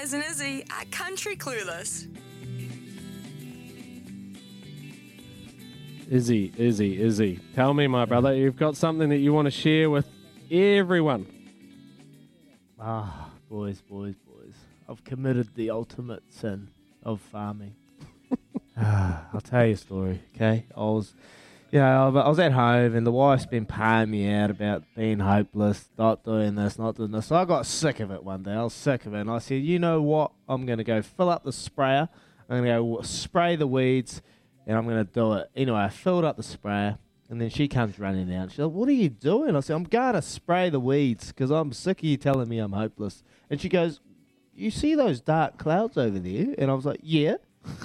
Baz and Izzy at Country Clueless. Izzy, Izzy, Izzy. Tell me, my brother, you've got something that you want to share with everyone. Ah, boys, boys, boys. I've committed the ultimate sin of farming. Ah, I'll tell you a story, okay? I was, yeah, I was at home and the wife's been paying me out about being hopeless, not doing this, not doing this. So I got sick of it one day. I was sick of it. And I said, you know what? I'm going to go fill up the sprayer. I'm going to go spray the weeds and I'm going to do it. Anyway, I filled up the sprayer. And then she comes running out. She's like, What are you doing? I said, I'm going to spray the weeds because I'm sick of you telling me I'm hopeless. And she goes, You see those dark clouds over there? And I was like, Yeah.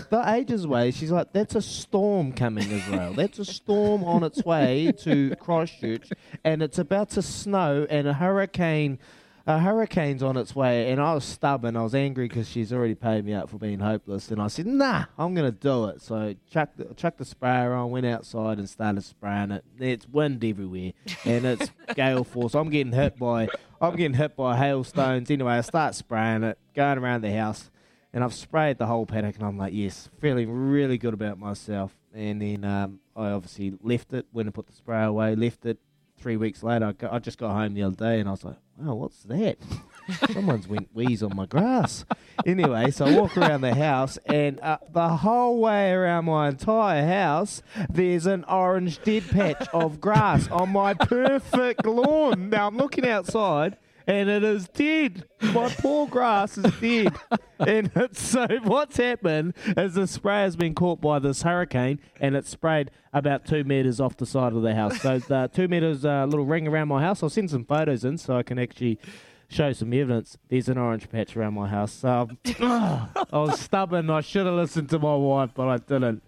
But ages away, she's like, That's a storm coming, Israel. That's a storm on its way to Christchurch. And it's about to snow and a hurricane. A hurricane's on its way, and I was stubborn. I was angry because she's already paid me out for being hopeless, and I said, "Nah, I'm gonna do it." So chucked the, chucked the sprayer on, went outside, and started spraying it. It's wind everywhere, and it's gale force. I'm getting hit by I'm getting hit by hailstones. Anyway, I start spraying it, going around the house, and I've sprayed the whole paddock, and I'm like, "Yes, feeling really good about myself." And then um, I obviously left it, went and put the spray away, left it. Three weeks later, I, I just got home the other day, and I was like, "Wow, what's that?" Someone's went wheeze on my grass. Anyway, so I walk around the house, and uh, the whole way around my entire house, there's an orange dead patch of grass on my perfect lawn. Now I'm looking outside, and it is dead. My poor grass is dead. and it's, so what's happened is the spray has been caught by this hurricane, and it's sprayed about two meters off the side of the house. So the two meters uh, little ring around my house. I'll send some photos in so I can actually show some evidence. There's an orange patch around my house. So I was stubborn. I should have listened to my wife, but I didn't.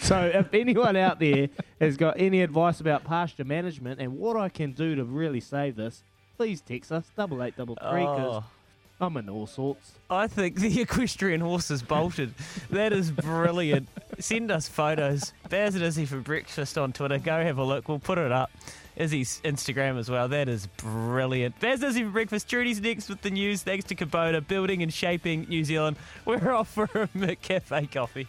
So if anyone out there has got any advice about pasture management and what I can do to really save this, please text us double eight double three because Oh. I'm in all sorts. I think the equestrian horse is bolted. that is brilliant. Send us photos. Baz and Izzy for breakfast on Twitter. Go have a look. We'll put it up. Izzy's Instagram as well. That is brilliant. Baz and Izzy for breakfast. Trudy's next with the news. Thanks to Kubota, building and shaping New Zealand. We're off for a McCafe coffee.